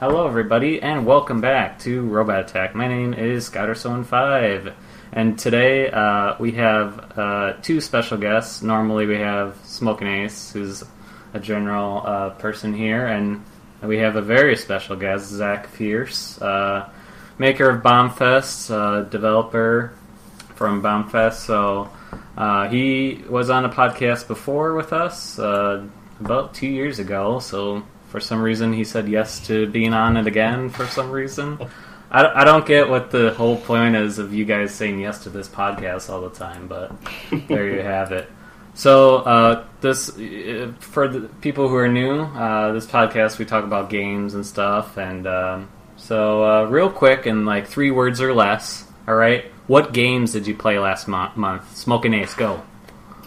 Hello, everybody, and welcome back to Robot Attack. My name is Scouter715, and today uh, we have uh, two special guests. Normally, we have Smoking Ace, who's a general uh, person here, and we have a very special guest, Zac Fierce, uh, maker of Bombfest, uh, developer from Bombfest. So uh, he was on a podcast before with us about two years ago. So for some reason, he said yes to being on it again for some reason. I, I don't get what the whole point is of you guys saying yes to this podcast all the time, but there you have it. So, uh, this for the people who are new, uh, this podcast we talk about games and stuff, and um, so uh, real quick in like three words or less. All right, what games did you play last mo- month? Smoking Ace, go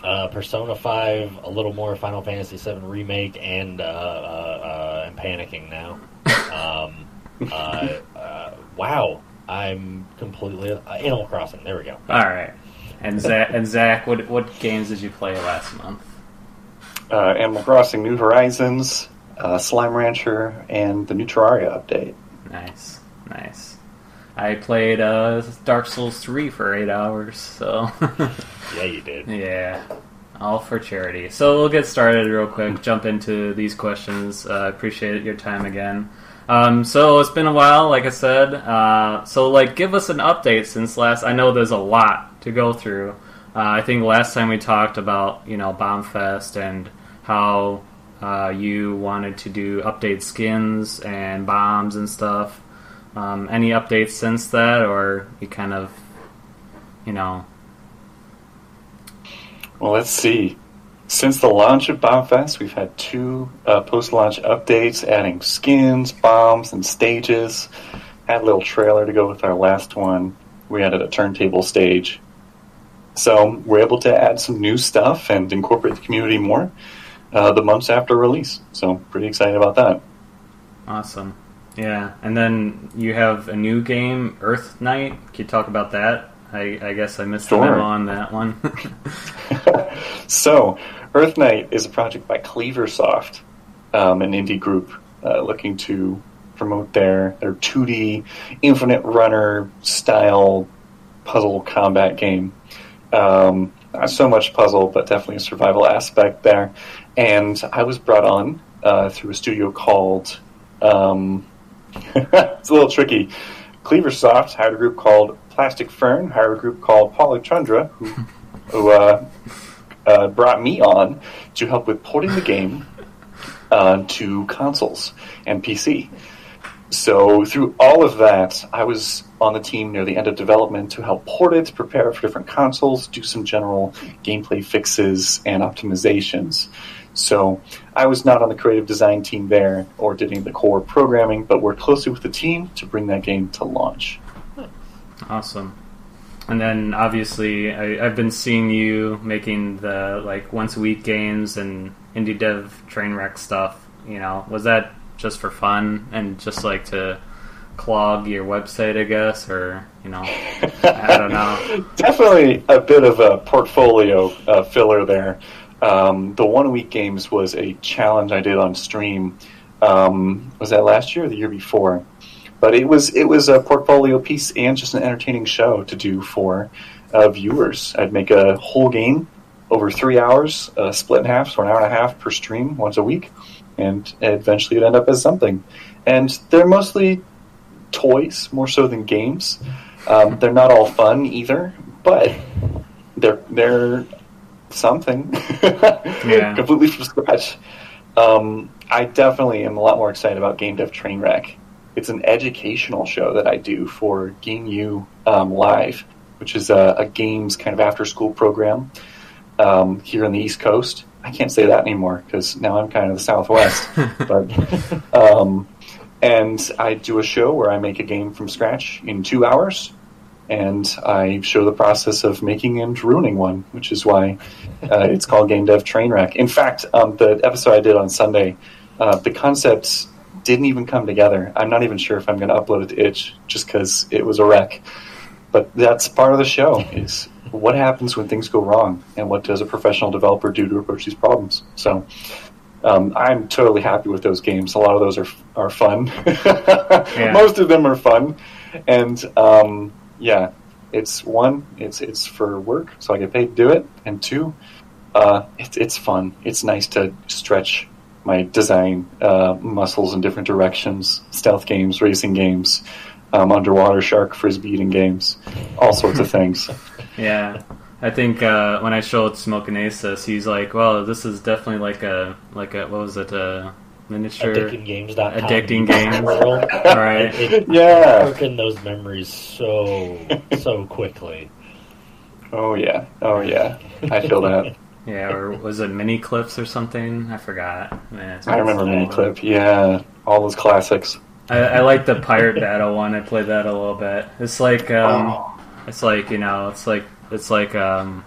uh, Persona Five, a little more Final Fantasy VII remake, and uh, uh, uh, I'm panicking now. Um, uh, uh, wow, I'm completely Animal Crossing. There we go. All right, and Zac, and Zac, what what games did you play last month? Animal Crossing: New Horizons, Slime Rancher, and the new Terraria update. Nice, nice. I played Dark Souls three for eight hours, so. Yeah, you did. Yeah. All for charity. So we'll get started real quick, jump into these questions. Uh, appreciate your time again. Um, so it's been a while, like I said. Uh, so, like, give us an update since last. I know there's a lot to go through. Uh, I think last time we talked about, you know, Bombfest and how uh, you wanted to do update skins and bombs and stuff. Um, any updates since that, or you kind of, you know, well, let's see. Since the launch of Bombfest, we've had two uh, post-launch updates, adding skins, bombs, and stages. Had a little trailer to go with our last one. We added a turntable stage. So we're able to add some new stuff and incorporate the community more uh, the months after release. So pretty excited about that. Awesome. Yeah, and then you have a new game, Earthnight. Can you talk about that? I, I guess I missed sure. the memo on that one. so, Earthnight is a project by Cleaversoft, um, an indie group uh, looking to promote their their 2D Infinite Runner style puzzle combat game. Um, not so much puzzle, but definitely a survival aspect there. And I was brought on uh, through a studio called. Um, it's a little tricky. Cleaversoft hired a group called Plastic Fern, hired a group called Polytundra, who, who uh, uh, brought me on to help with porting the game uh, to consoles and PC. So through all of that, I was on the team near the end of development to help port it, prepare for different consoles, do some general gameplay fixes and optimizations. So I was not on the creative design team there or did any of the core programming, but worked closely with the team to bring that game to launch. Awesome. And then obviously, I, have been seeing you making the like once a week games and indie dev train wreck stuff. You know, was that just for fun and just like to clog your website, I guess, or you know, I don't know. Definitely a bit of a portfolio uh, filler there. Um, the one week games was a challenge I did on stream. Um, was that last year or the year before? But it was it was a portfolio piece and just an entertaining show to do for uh, viewers. I'd make a whole game over three hours, uh, split in half, so an hour and a half per stream once a week, and eventually it'd end up as something. And they're mostly toys more so than games. Um, they're not all fun either, but they're they're something yeah. completely from scratch. Um, I definitely am a lot more excited about Game Dev Trainwreck it's an educational show that I do for Game U um, Live, which is a, a, games kind of after school program um, here on the East Coast. I can't say that anymore because now I'm kind of the Southwest. but um, and I do a show where I make a game from scratch in two hours, and I show the process of making and ruining one, which is why uh, it's called Game Dev Trainwreck. In fact, um, the episode I did on Sunday, uh, the concept didn't even come together. I'm not even sure if I'm going to upload it to itch just because it was a wreck. But that's part of the show is what happens when things go wrong and what does a professional developer do to approach these problems. So um, I'm totally happy with those games. A lot of those are are fun. Most of them are fun, and um, yeah, it's one, it's it's for work, so I get paid to do it, and two, uh, it's it's fun. It's nice to stretch my design uh, muscles in different directions. Stealth games, racing games, um, underwater shark frisbee eating games, all sorts of things. Yeah. I think uh, when I showed Smoking Aces, he's like, "Well, this is definitely like a like a what was it a miniature addictinggames.com addicting games world, right? It, it Yeah. working those memories so so quickly. Oh yeah. Oh yeah. I feel that. Yeah, or was it mini clips or something? I forgot. Man, I remember mini so long. Miniclip. Yeah, all those classics. I, I like the pirate battle one. I played that a little bit. It's like um, Oh. it's like you know, it's like it's like um,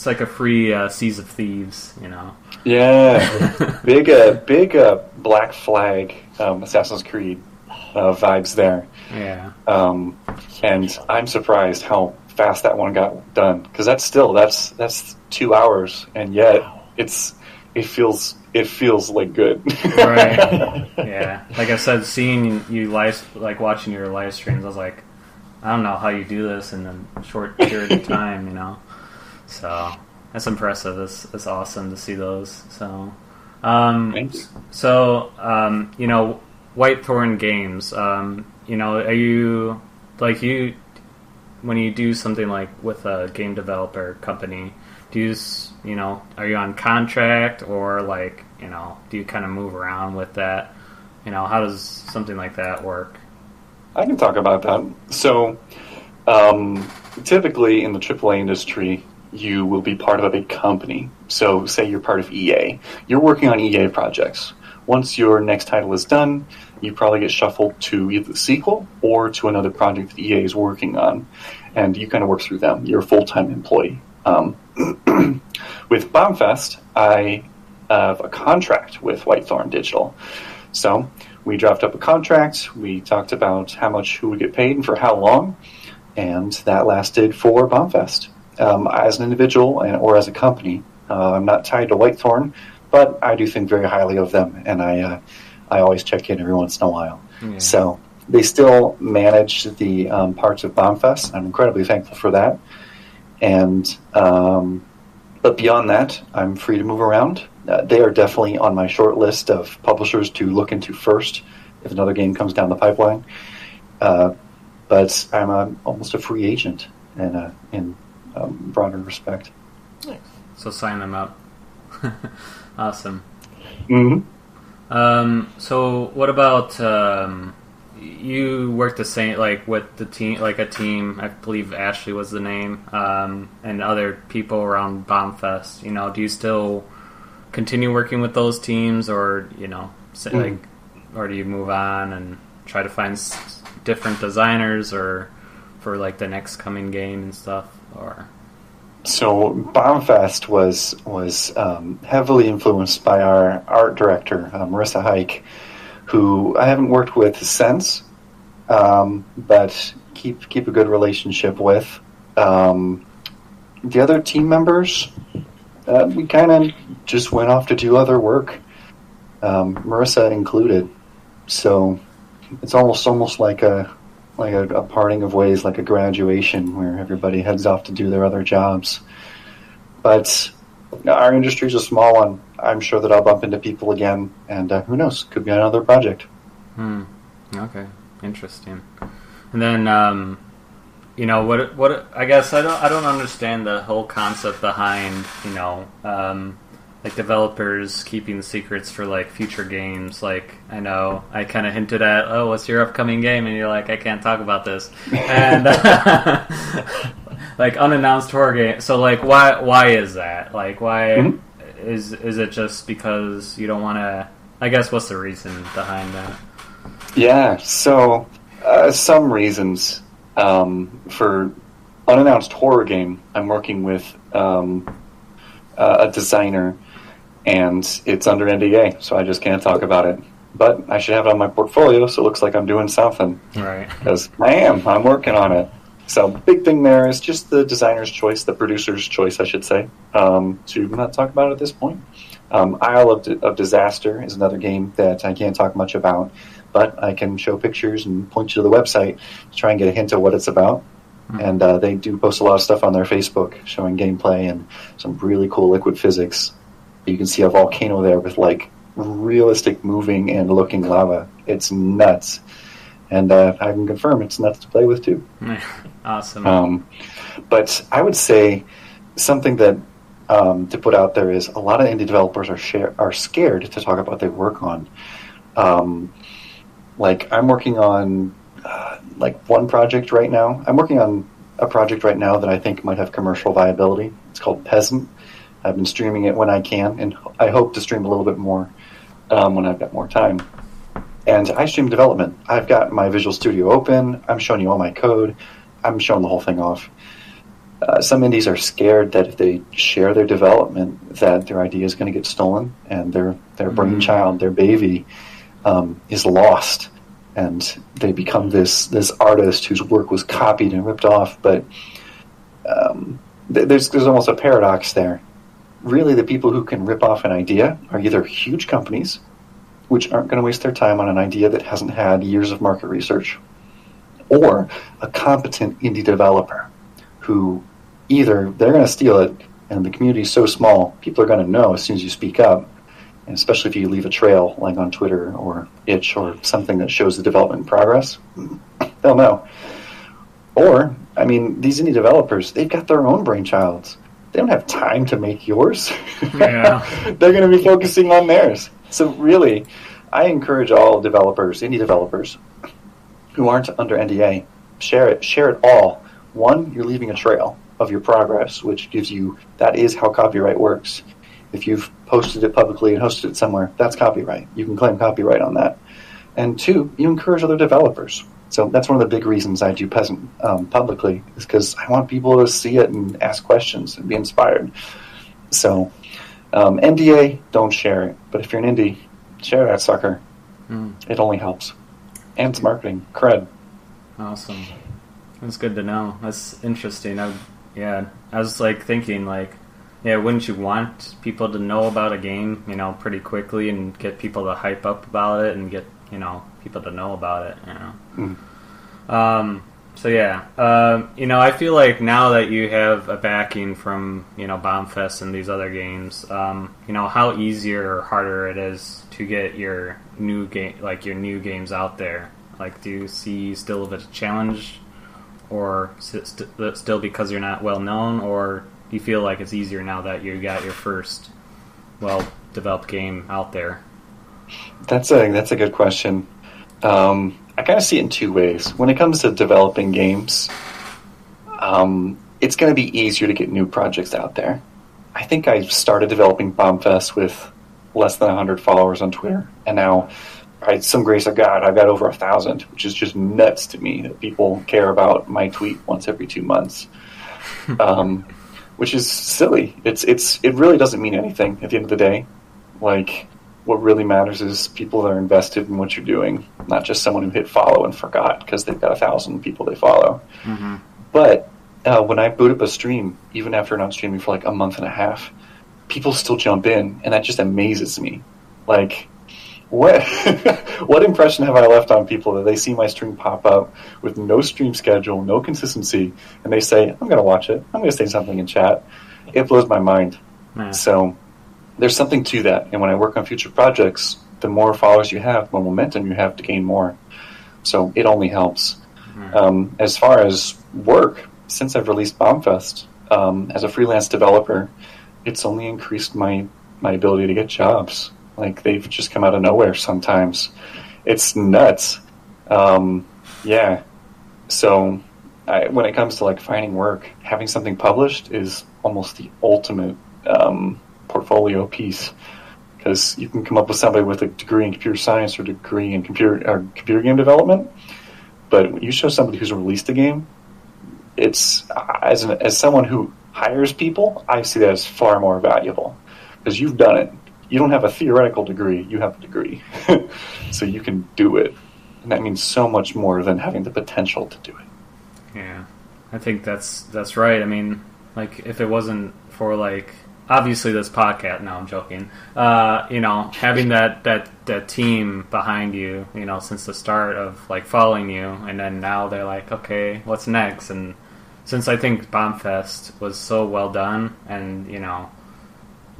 it's like a free uh, Seas of Thieves. You know. Yeah, big uh, big uh, Black Flag um, Assassin's Creed uh, vibes there. Yeah. Um, and I'm surprised how fast that one got done because that's still that's that's two hours, and yet it's it feels it feels like good. Right. yeah. Like I said, seeing you live, like watching your live streams, I was like, I don't know how you do this in a short period of time, you know. So that's impressive. It's it's awesome to see those. So, um, so um, you know, Whitethorn Games. Um, you know, are you like you when you do something like with a game developer company? Do you you know are you on contract or like you know do you kind of move around with that? You know, how does something like that work? I can talk about that. So, um, typically in the AAA industry, you will be part of a big company. So, say you're part of EA, you're working on EA projects. Once your next title is done, you probably get shuffled to either the sequel or to another project that EA is working on, and you kind of work through them. You're a full time employee. Um, with Bombfest, I have a contract with Whitethorn Digital. So we drafted up a contract. We talked about how much who would get paid and for how long, and that lasted for Bombfest. Um, as an individual and, or as a company, uh, I'm not tied to Whitethorn, but I do think very highly of them, and I uh, I always check in every once in a while. Yeah. So they still manage the um, parts of Bombfest. I'm incredibly thankful for that. And um, but beyond that, I'm free to move around. Uh, they are definitely on my short list of publishers to look into first if another game comes down the pipeline. Uh, but I'm a, almost a free agent in a, in um, broader respect. Nice. So sign them up. awesome. hmm Um, so what about um, you work the same like with the team like a team? I believe Ashley was the name, um, and other people around Bombfest. You know, do you still continue working with those teams, or you know, say, Mhm. like, or do you move on and try to find s- different designers or for like the next coming game and stuff? Or So Bombfest was was um, heavily influenced by our art director uh, Marissa Hike, who I haven't worked with since, um, but keep keep a good relationship with. Um, the other team members, uh, we kind of just went off to do other work, um, Marissa included. So it's almost almost like a like a, a parting of ways, like a graduation, where everybody heads off to do their other jobs. But our industry is a small one. I'm sure that I'll bump into people again, and uh, who knows, could be another project. Hmm. Okay. Interesting. And then, um, you know, what? What? I guess I don't. I don't understand the whole concept behind, you know, um, like developers keeping secrets for like future games. Like, I know I kind of hinted at, oh, what's your upcoming game? And you're like, I can't talk about this. And like unannounced horror game. So, like, why? Why is that? Like, why? Mhm. Is is it just because you don't want to? I guess what's the reason behind that? Yeah, so uh, some reasons um, for unannounced horror game. I'm working with um, uh, a designer, and it's under NDA, so I just can't talk about it. But I should have it on my portfolio, so it looks like I'm doing something. Right. Because I am, I'm working on it. So big thing there is just the designer's choice, the producer's choice, I should say, um, to not talk about it at this point. Um, Isle of, of Disaster is another game that I can't talk much about, but I can show pictures and point you to the website to try and get a hint of what it's about. Hmm. And uh, they do post a lot of stuff on their Facebook showing gameplay and some really cool liquid physics. You can see a volcano there with like realistic moving and looking lava. It's nuts. And uh, I can confirm it's nuts to play with too. awesome. Um, but I would say something that um, to put out there is a lot of indie developers are share, are scared to talk about what they work on. Um, like I'm working on uh, like one project right now. I'm working on a project right now that I think might have commercial viability. It's called Peasant. I've been streaming it when I can, and I hope to stream a little bit more um, when I've got more time. And I stream development. I've got my Visual Studio open. I'm showing you all my code. I'm showing the whole thing off. Uh, some indies are scared that if they share their development, that their idea is going to get stolen, and their their brainchild, their baby, um, is lost, and they become this this artist whose work was copied and ripped off. But um, th- there's there's almost a paradox there. Really, the people who can rip off an idea are either huge companies, which aren't going to waste their time on an idea that hasn't had years of market research, or a competent indie developer who either they're going to steal it and the community is so small, people are going to know as soon as you speak up, and especially if you leave a trail like on Twitter or Itch or something that shows the development progress, they'll know. Or, I mean, these indie developers, they've got their own brainchilds. They don't have time to make yours. Yeah. They're going to be focusing on theirs. So, really, I encourage all developers, indie developers, who aren't under NDA, share it. Share it all. One, you're leaving a trail of your progress, which gives you that is how copyright works. If you've posted it publicly and hosted it somewhere, that's copyright. You can claim copyright on that. And two, you encourage other developers. So that's one of the big reasons I do Peasant um, publicly, is because I want people to see it and ask questions and be inspired. So, um, NDA, don't share it. But if you're an indie, share that sucker. Mm, It only helps. And it's marketing. Cred. awesome. That's good to know. That's interesting. I, yeah, I was like thinking like, yeah, wouldn't you want people to know about a game, you know, pretty quickly and get people to hype up about it and get you know people to know about it, you know. Mm. Um, so yeah, um, you know, I feel like now that you have a backing from you know Bombfest and these other games, um, you know how easier or harder it is to get your new game, like your new games out there. Like, do you see still a bit of a challenge, or st- st- still because you're not well known, or do you feel like it's easier now that you got your first well developed game out there? That's a that's a good question. Um, I kind of see it in two ways. When it comes to developing games, um, it's going to be easier to get new projects out there. I think I started developing Bombfest with less than 100 followers on Twitter, and now, by some grace of God, I've got over a thousand, which is just nuts to me that people care about my tweet once every two months. um, which is silly. It's it's it really doesn't mean anything at the end of the day. Like what really matters is people that are invested in what you're doing, not just someone who hit follow and forgot because they've got a thousand people they follow. Mm-hmm. But uh, when I boot up a stream, even after not streaming for like a month and a half, people still jump in, and that just amazes me. Like, what what impression have I left on people that they see my stream pop up with no stream schedule, no consistency, and they say, "I'm going to watch it. I'm going to say something in chat." It blows my mind. Yeah. So there's something to that. And when I work on future projects, the more followers you have, the more momentum you have to gain more. So it only helps. Mhm. Um, as far as work, since I've released Bombfest um, as a freelance developer, it's only increased my my ability to get jobs. Like they've just come out of nowhere sometimes. It's nuts. Um, yeah. So I, when it comes to like finding work, having something published is almost the ultimate um, portfolio piece because you can come up with somebody with a degree in computer science or degree in computer or computer game development, but when you show somebody who's released a game, it's as an, as someone who hires people, I see that as far more valuable because you've done it. You don't have a theoretical degree; you have a degree, so you can do it, and that means so much more than having the potential to do it. Yeah, I think that's that's right. I mean, like if it wasn't for like obviously this podcast. No, I'm joking. Uh, you know, having that that that team behind you, you know, since the start of like following you, and then now they're like, okay, what's next? And since I think Bombfest was so well done, and you know,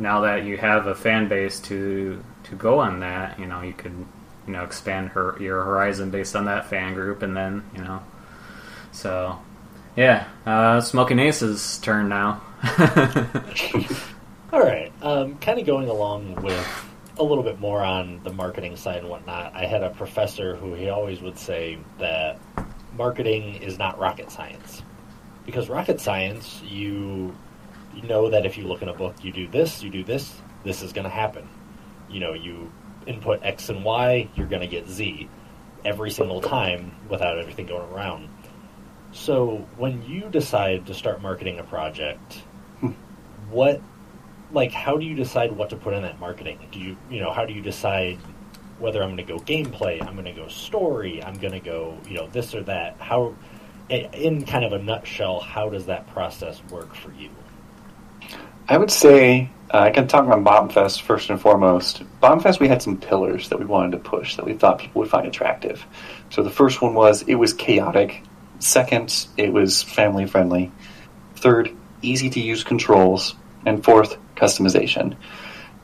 now that you have a fan base to to go on that, you know, you could you know expand her your horizon based on that fan group, and then you know, so yeah, uh, Smoking Ace's turn now. All right. Um, kind of going along with a little bit more on the marketing side and whatnot. I had a professor who he always would say that marketing is not rocket science because rocket science you you know that if you look in a book you do this you do this this is going to happen. You know you input x and y you're going to get z every single time without everything going around. So when you decide to start marketing a project hmm. what like how do you decide what to put in that marketing? Do you you know how do you decide whether i'm going to go gameplay i'm going to go story i'm going to go you know this or that? How in kind of a nutshell how does that process work for you I would say uh, I can talk about Bombfest first and foremost. Bombfest, we had some pillars that we wanted to push that we thought people would find attractive. So the first one was it was chaotic. Second, it was family friendly. Third, easy to use controls. And fourth, customization.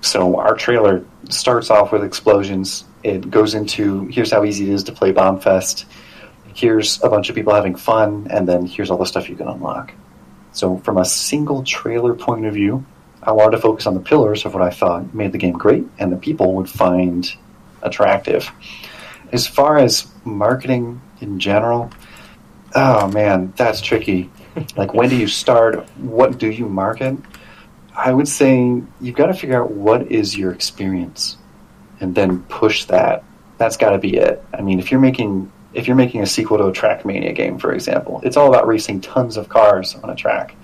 So our trailer starts off with explosions. It goes into here's how easy it is to play Bombfest. Here's a bunch of people having fun, and then here's all the stuff you can unlock. So, from a single trailer point of view, I wanted to focus on the pillars of what I thought made the game great and the people would find attractive. As far as marketing in general, oh man, that's tricky. like, when do you start? What do you market? I would say you've got to figure out what is your experience and then push that. That's got to be it. I mean, if you're making if you're making a sequel to a Trackmania game, for example, it's all about racing tons of cars on a track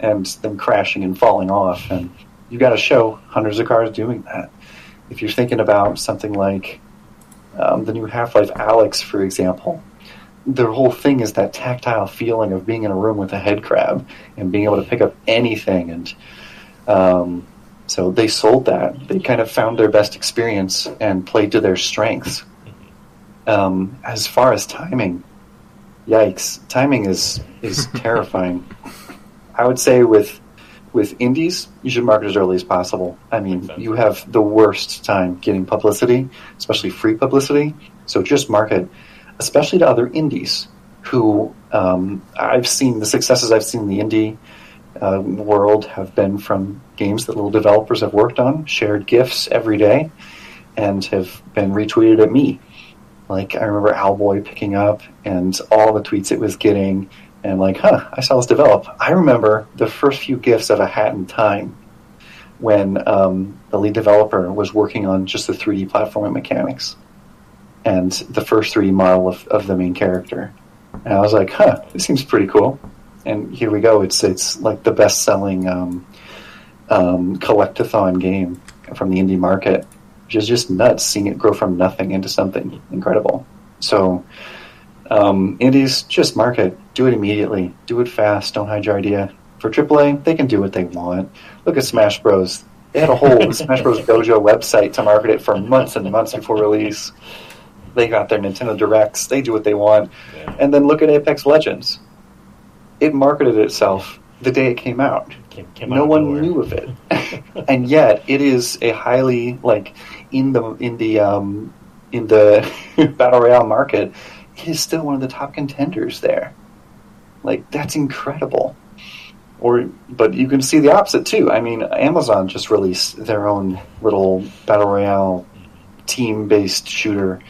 and them crashing and falling off. And you've got to show hundreds of cars doing that. If you're thinking about something like um, the new Half Life Alyx, for example, the whole thing is that tactile feeling of being in a room with a head crab and being able to pick up anything. And um, so they sold that. They kind of found their best experience and played to their strengths. Um, as far as timing, yikes! Timing is is terrifying. I would say with with indies, you should market as early as possible. I mean, you have the worst time getting publicity, especially free publicity. So just market, especially to other indies who um, I've seen the successes I've seen in the indie uh, world have been from games that little developers have worked on, shared gifs every day, and have been retweeted at me like I remember Owlboy picking up and all the tweets it was getting, and like, huh, I saw this develop. I remember the first few gifts of a hat in time when um, the lead developer was working on just the 3D platforming mechanics and the first 3D model of, of the main character. And I was like, huh, this seems pretty cool. And here we go. It's it's like the best selling um, um, collectathon game from the indie market which is just nuts seeing it grow from nothing into something incredible. So, um, indies, just market, do it immediately, do it fast, don't hide your idea. For AAA, they can do what they want. Look at Smash Bros. They had a whole Smash Bros. Dojo website to market it for months and months before release. They got their Nintendo Directs, they do what they want. Yeah. And then look at Apex Legends. It marketed itself the day it came out. Came, came no one nowhere. knew of it, and yet it is a highly like in the in the um, in the battle royale market, it is still one of the top contenders there. Like that's incredible. Or, but you can see the opposite too. I mean, Amazon just released their own little battle royale team-based shooter,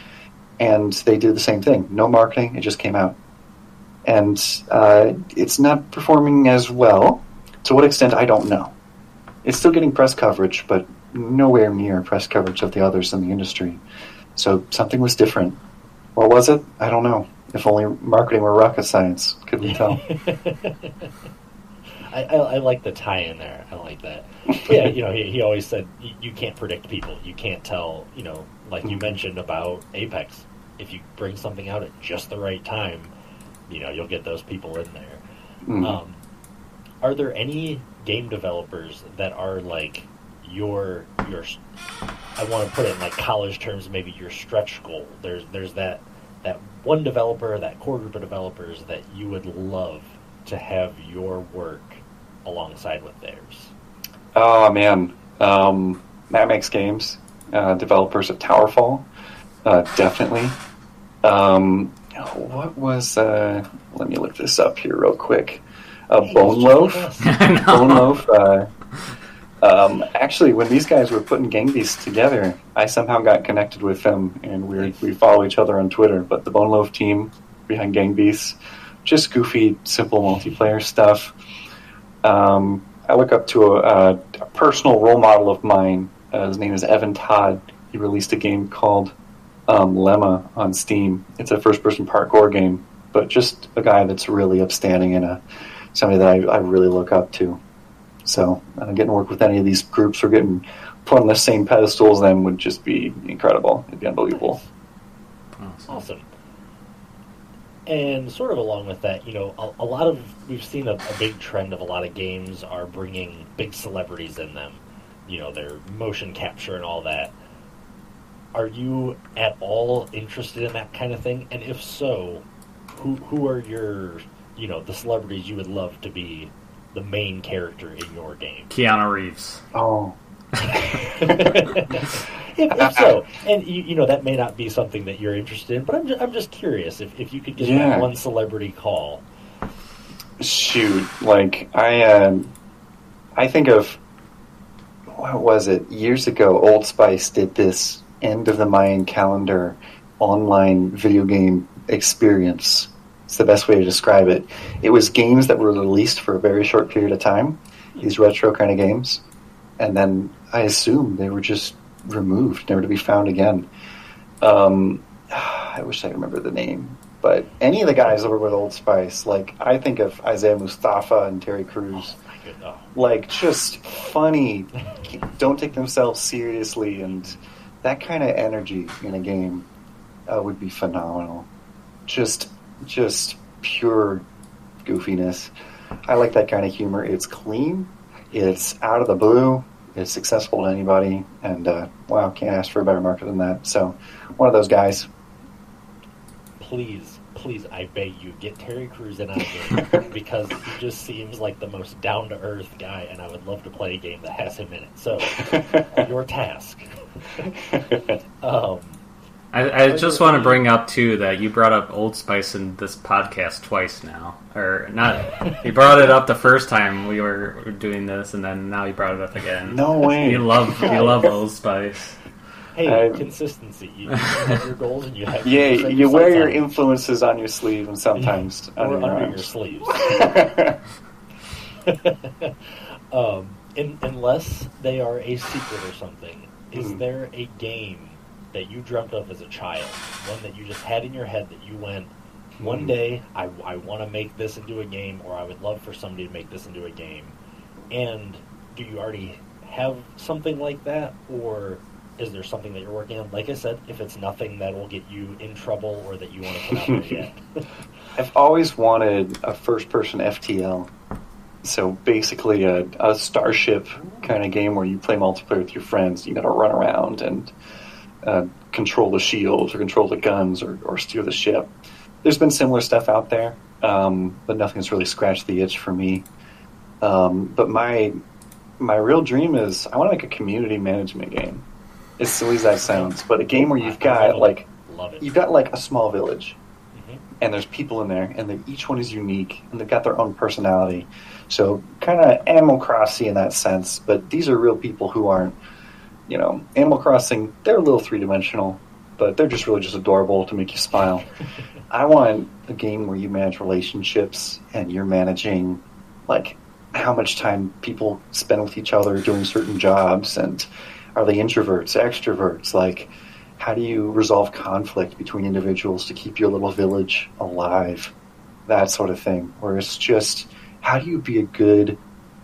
and they did the same thing. No marketing; it just came out, and uh, it's not performing as well. To what extent, I don't know. It's still getting press coverage, but nowhere near press coverage of the others in the industry. So something was different. What was it? I don't know. If only marketing were rocket science, could we tell? I, I, I, like the tie in there. I like that. Yeah, you know, he, he always said you, can't predict people. You can't tell. You know, like you mm-hmm. mentioned about Apex. If you bring something out at just the right time, you know, you'll get those people in there. Mm-hmm. Um, are there any game developers that are like your your I want to put it in like college terms, maybe your stretch goal. There's there's that that one developer, that core group of developers that you would love to have your work alongside with theirs. Oh man, um, Matt makes games. Uh, developers of Towerfall, uh, definitely. Um, what was? Uh, let me look this up here real quick. Uh, Hey, Boneloaf. join us. I know. Boneloaf. Um, actually, when these guys were putting Gang Beasts together, I somehow got connected with them, and we we follow each other on Twitter. But the Boneloaf team behind Gang Beasts, just goofy, simple multiplayer stuff. Um, I look up to a, a, a personal role model of mine. Uh, his name is Evan Todd. He released a game called um, Lemma on Steam. It's a first-person parkour game, but just a guy that's really upstanding and a somebody that I, I really look up to. So uh, getting to work with any of these groups or getting put on the same pedestal as them would just be incredible. It'd be unbelievable. Awesome. Awesome. And sort of along with that, you know, a, a lot of we've seen a, a big trend of a lot of games are bringing big celebrities in them. You know, their motion capture and all that. Are you at all interested in that kind of thing? And if so, who who are your you know the celebrities you would love to be the main character in your game? Keanu Reeves. Oh, if, if so, and you, you know that may not be something that you're interested in, but I'm just, I'm just curious if, if you could get Yeah. that one celebrity call. shoot! Like I, uh, I think of what was it years ago? Old Spice did this end of the Mayan calendar online video game experience. It's the best way to describe it. It was games that were released for a very short period of time. These retro kind of games, and then I assume they were just removed, never to be found again. Um, I wish I remember the name, but any of the guys that were with Old Spice, like I think of Isaiah Mustafa and Terry Crews, Oh like just funny, don't take themselves seriously, and that kind of energy in a game uh, would be phenomenal. Just, just pure goofiness. I like that kind of humor. It's clean. It's out of the blue. It's accessible to anybody, and uh, wow, can't ask for a better market than that. So, one of those guys. Please, please, I beg you, get Terry Crews in on game because he just seems like the most down to earth guy, and I would love to play a game that has him in it. So, your task. Um, I, I just want to bring up too that you brought up Old Spice in this podcast twice now, or not? You brought it up the first time we were doing this, and then now you brought it up again. no way. You love you love Old Spice. hey, I- consistency. You, you have your goals, and you have Yeah, you you wear sights your influences on your sleeve and sometimes or under your under your sleeves. um, in, unless they are a secret or something, is Mhm. there a game that you dreamt of as a child? One that you just had in your head that you went, one Mhm. day I, I want to make this into a game, or I would love for somebody to make this into a game. And do you already have something like that, or is there something that you're working on? Like I said, if it's nothing that will get you in trouble or that you want to put out there yet. I've always wanted a first person FTL. So basically, a, a starship kind of game where you play multiplayer with your friends. You got to run around and uh, control the shields or control the guns or, or steer the ship. There's been similar stuff out there, um, but nothing's really scratched the itch for me. Um, but my my real dream is I want to make a community management game. As silly as that sounds, but a game where you've got like you've got like a small village Mhm. and there's people in there, and they, each one is unique, and they've got their own personality. So kind of Animal Crossing in that sense, but these are real people who aren't, you know, Animal Crossing. They're a little three dimensional, but they're just really just adorable to make you smile. I want a game where you manage relationships and you're managing like how much time people spend with each other doing certain jobs and are they introverts, extroverts, like how do you resolve conflict between individuals to keep your little village alive? That sort of thing. Where it's just how do you be a good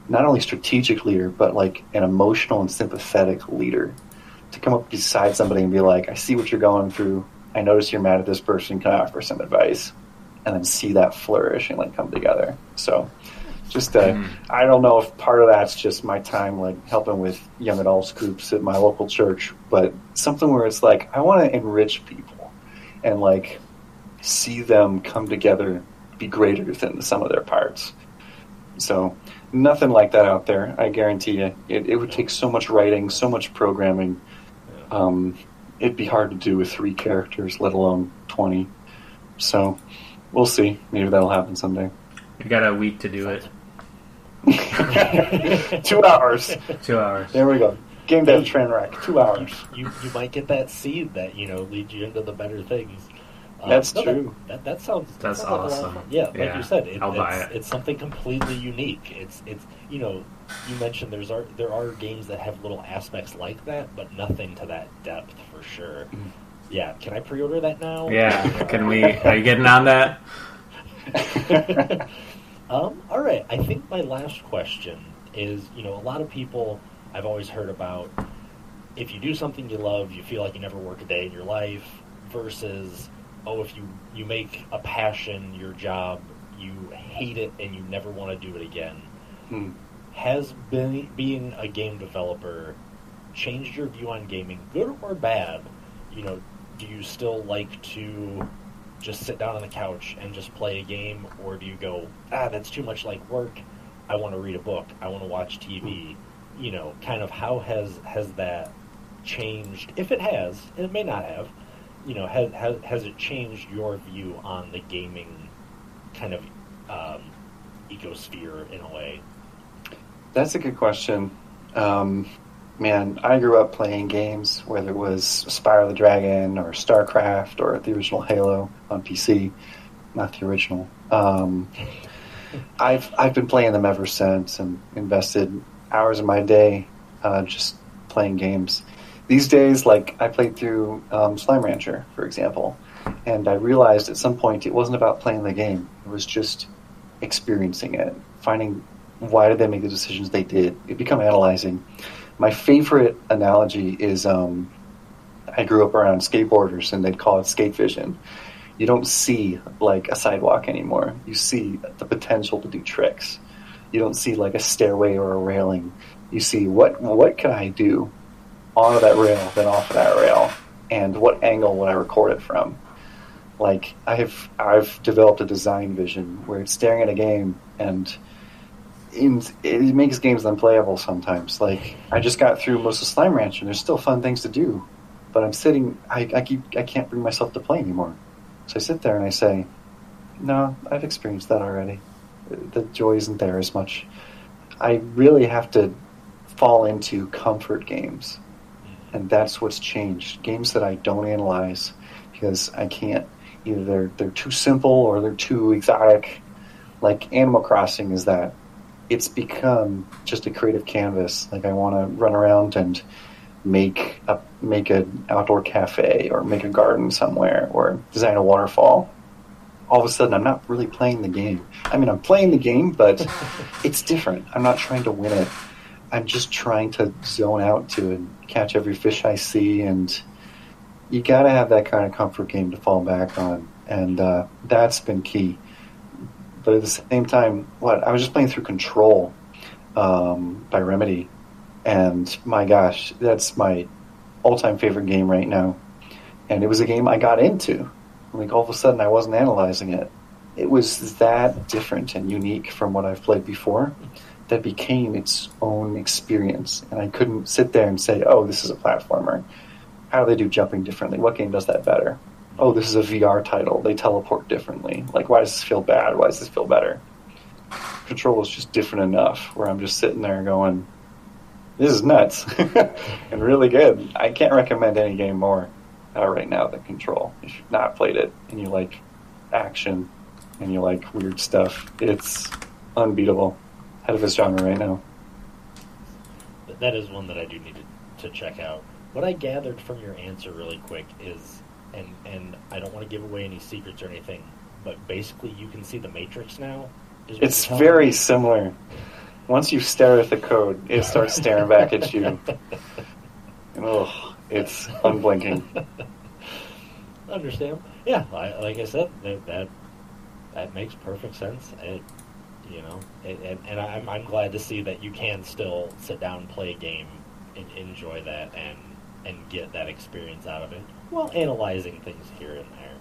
not only strategic leader, but like an emotional and sympathetic leader to come up beside somebody and be like, I see what you're going through. I notice you're mad at this person. Can I offer some advice? And then see that flourish and like come together. So Just uh, Mm. I don't know if part of that's just my time like helping with young adults groups at my local church, but something where it's like I want to enrich people and like see them come together, be greater than the sum of their parts. So nothing like that out there. I guarantee you, it, it would take so much writing, so much programming. Um, it'd be hard to do with three characters, let alone twenty. So we'll see. Maybe that'll happen someday. You got a week to do it. Two hours. Two hours. There we go. Game dev train wreck. Two hours. you you might get that seed that you know leads you into the better things. Um, That's no, true. That, that, that sounds that That's sounds like a lot of awesome. fun. Yeah, like Yeah, you said, it, I'll it's, buy it. it's something completely unique. It's it's you know you mentioned there's are there are games that have little aspects like that, but nothing to that depth for sure. Mm-hmm. Yeah, can I pre-order that now? Yeah. Can we? Are you getting on that? um, all right. I think my last question is, you know, a lot of people I've always heard about if you do something you love, you feel like you never work a day in your life versus oh, if you you make a passion your job, you hate it and you never want to do it again. Hmm. Has been, being a game developer changed your view on gaming, good or bad? You know, do you still like to just sit down on the couch and just play a game, or do you go, ah, that's too much like work. I want to read a book. I want to watch TV. You know, kind of how has has that changed? If it has, and it may not have. You know, has has, has it changed your view on the gaming kind of um, ecosphere in a way? That's a good question. Um, man, I grew up playing games, whether it was Spyro the Dragon or StarCraft or the original Halo on PC, not the original. Um, I've I've been playing them ever since and invested hours of my day uh, just playing games. These days, like I played through um, Slime Rancher, for example, and I realized at some point it wasn't about playing the game; it was just experiencing it, finding why did they make the decisions they did. It become analyzing. My favorite analogy is um, I grew up around skateboarders, and they'd call it skate vision. You don't see like a sidewalk anymore. You see the potential to do tricks. You don't see like a stairway or a railing. You see what what can I do onto that rail, then off of that rail, and what angle would I record it from? Like I've I've developed a design vision where it's staring at a game and it makes games unplayable sometimes. Like I just got through most of Slime Ranch, and there's still fun things to do, but I'm sitting. I, I keep. I can't bring myself to play anymore. So I sit there and I say, "No, I've experienced that already. The joy isn't there as much. I really have to fall into comfort games, and that's what's changed. Games that I don't analyze because I can't. Either they're they're too simple or they're too exotic. Like Animal Crossing is that it's become just a creative canvas. Like I want to run around and make a make an outdoor cafe or make a garden somewhere or design a waterfall. All of a sudden, I'm not really playing the game. I mean, I'm playing the game, but it's different. I'm not trying to win it. I'm just trying to zone out to and catch every fish I see, and you got to have that kind of comfort game to fall back on, and uh, that's been key but at the same time, what I was just playing through Control um, by Remedy, and my gosh, that's my all-time favorite game right now. And it was a game I got into. Like all of a sudden, I wasn't analyzing it. It was that different and unique from what I've played before that became its own experience. And I couldn't sit there and say, "Oh, this is a platformer. How do they do jumping differently? What game does that better?" oh, this is a VR title. They teleport differently. Like, why does this feel bad? Why does this feel better? Control is just different enough where I'm just sitting there going, this is nuts and really good. I can't recommend any game more uh, right now than Control. If you've not played it and you like action and you like weird stuff, it's unbeatable. Head of his genre right now. Th- That is one that I do need to, to check out. What I gathered from your answer, really quick, is, and and I don't want to give away any secrets or anything, but basically you can see the Matrix now. Is It's very me? similar. Once you stare at the code, it starts staring back at you. And, ugh, it's unblinking. Understand? Yeah, I, like I said, that, that that makes perfect sense. It, you know, and, and, and I'm, I'm glad to see that you can still sit down and play a game and enjoy that and and get that experience out of it while analyzing things here and there.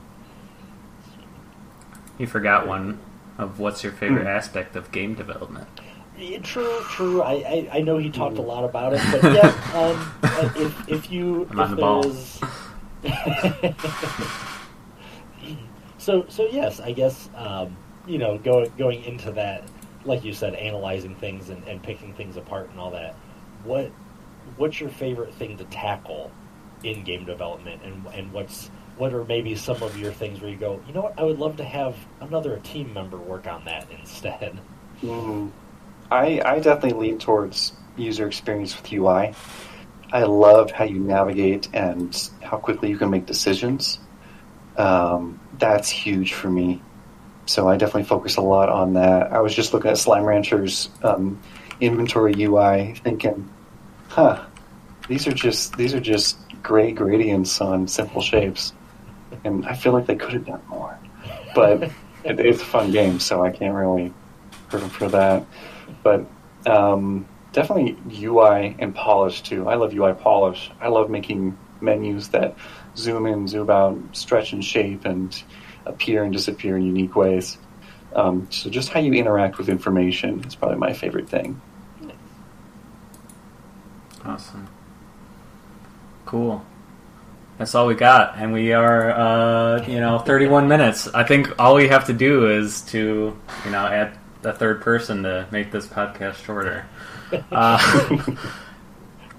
You forgot one of what's your favorite Hmm. aspect of game development. Yeah, true, true. I, I, I know he talked a lot about it, but yeah, um, if if you I'm on the ball. there's so so yes, I guess um, you know going going into that, like you said, analyzing things and, and picking things apart and all that. What what's your favorite thing to tackle in game development, and and what's what are maybe some of your things where you go, you know what, I would love to have another team member work on that instead. Mm. I, I definitely lean towards user experience with UI. I love how you navigate and how quickly you can make decisions. Um, that's huge for me. So I definitely focus a lot on that. I was just looking at Slime Rancher's um, inventory UI, thinking, "Huh, these are just these are just gray gradients on simple shapes," and I feel like they could have done more. But it, it's a fun game, so I can't really hurt them for that. But um, definitely UI and polish too. I love UI polish. I love making menus that zoom in, zoom out, stretch and shape, and appear and disappear in unique ways. Um, so just how you interact with information is probably my favorite thing. Awesome. Cool. That's all we got, and we are, uh, you know, 31 minutes. I think all we have to do is to, you know, add a third person to make this podcast shorter. Uh,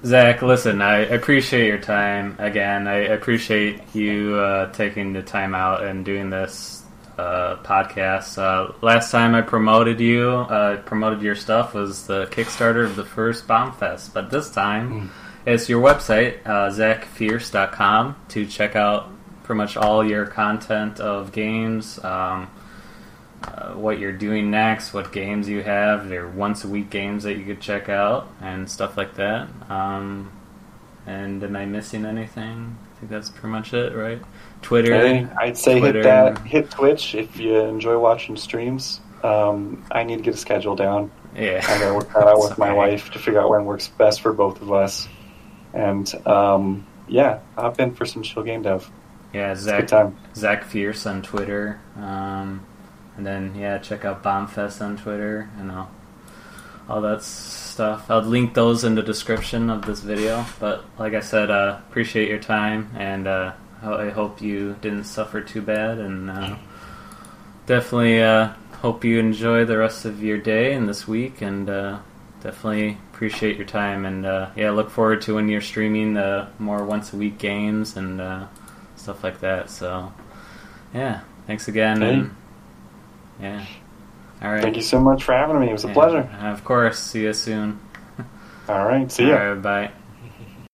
Zac, listen, I appreciate your time again. I appreciate you uh, taking the time out and doing this uh, podcast. Uh, last time I promoted you, uh, promoted your stuff was the Kickstarter of the first Bombfest, but this time it's your website, uh, zacfierce.com, to check out pretty much all your content of games. Um, uh, what you're doing next, what games you have, your once a week games that you could check out, and stuff like that. Um, and am I missing anything? I think that's pretty much it, right? Twitter. I'd say Twitter. hit that, hit Twitch if you enjoy watching streams. Um, I need to get a schedule down. Yeah. I gotta work that out with my wife to figure out when works best for both of us. And um, yeah, hop in for some chill game dev. Yeah, It's a good Zac time. Zac Fierce on Twitter. Um, and then yeah, check out Bombfest on Twitter and all, all that stuff. I'll link those in the description of this video. But like I said, uh, appreciate your time and uh, I hope you didn't suffer too bad and uh, definitely uh, hope you enjoy the rest of your day and this week and uh, definitely appreciate your time and uh, yeah, look forward to when you're streaming the more once a week games and uh, stuff like that. So yeah, thanks again. Hey. And, yeah. All right. Thank you so much for having me. It was a Yeah, pleasure. Of course. See you soon. All right. See right, bye.